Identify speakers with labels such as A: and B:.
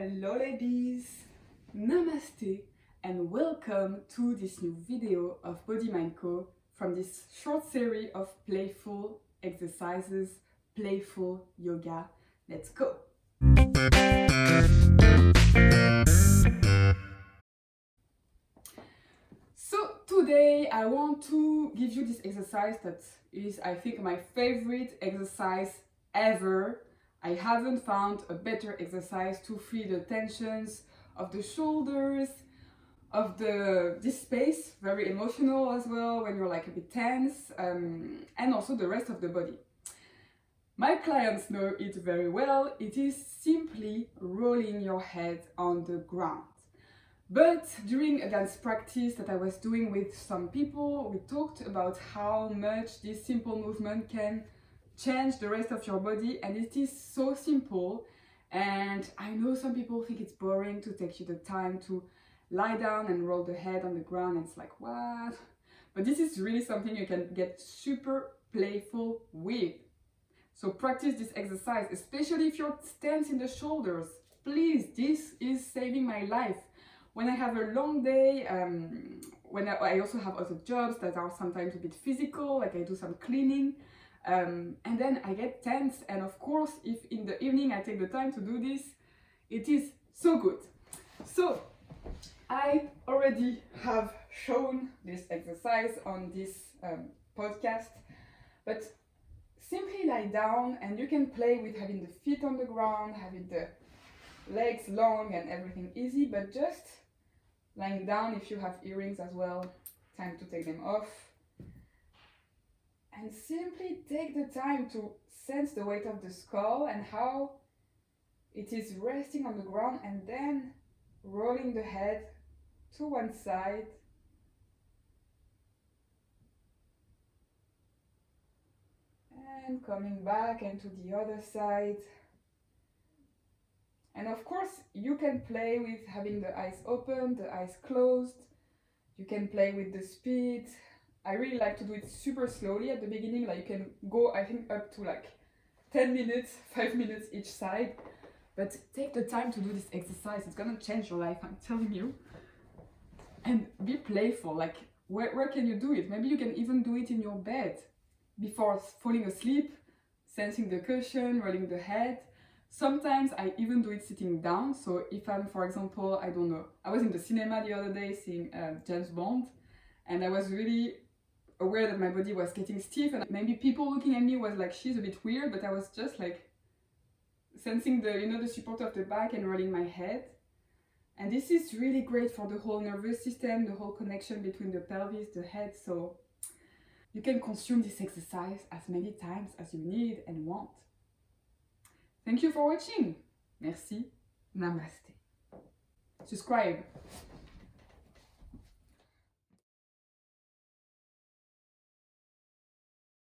A: Hello ladies! Namaste and welcome to this new video of Body Mind Co from this short series of playful exercises, playful yoga. Let's go! So today I want to give you this exercise that is I think my favorite exercise ever. I haven't found a better exercise to free the tensions of the shoulders, of the this space, very emotional as well when you're like a bit tense, um, and also the rest of the body. My clients know it very well. It is simply rolling your head on the ground. But during a dance practice that I was doing with some people, we talked about how much this simple movement can change the rest of your body, and it is so simple. And I know some people think it's boring to take you the time to lie down and roll the head on the ground. It's like, what? But this is really something you can get super playful with. So practice this exercise, especially if you're tense in the shoulders. Please, this is saving my life. When I have a long day, um, when I, I, also have other jobs that are sometimes a bit physical, like I do some cleaning, um, and then I get tense. And of course, if in the evening I take the time to do this, it is so good. So I already have shown this exercise on this um, podcast, but simply lie down and you can play with having the feet on the ground, having the legs long and everything easy, but just lying down if you have earrings as well, time to take them off. And simply take the time to sense the weight of the skull and how it is resting on the ground and then rolling the head to one side and coming back and to the other side. And of course, you can play with having the eyes open, the eyes closed. You can play with the speed. I really like to do it super slowly at the beginning. Like you can go, I think, up to like 10 minutes, 5 minutes each side. But take the time to do this exercise. It's gonna change your life, I'm telling you. And be playful. Like, where, where can you do it? Maybe you can even do it in your bed before falling asleep, sensing the cushion, rolling the head. Sometimes I even do it sitting down. So if I'm, for example, I don't know, I was in the cinema the other day seeing uh, James Bond, and I was really aware that my body was getting stiff, and maybe people looking at me was like, she's a bit weird, but I was just like sensing the, you know, the support of the back and rolling my head. And this is really great for the whole nervous system, the whole connection between the pelvis, the head. So you can consume this exercise as many times as you need and want. Thank you for watching. Merci. Namaste. Subscribe.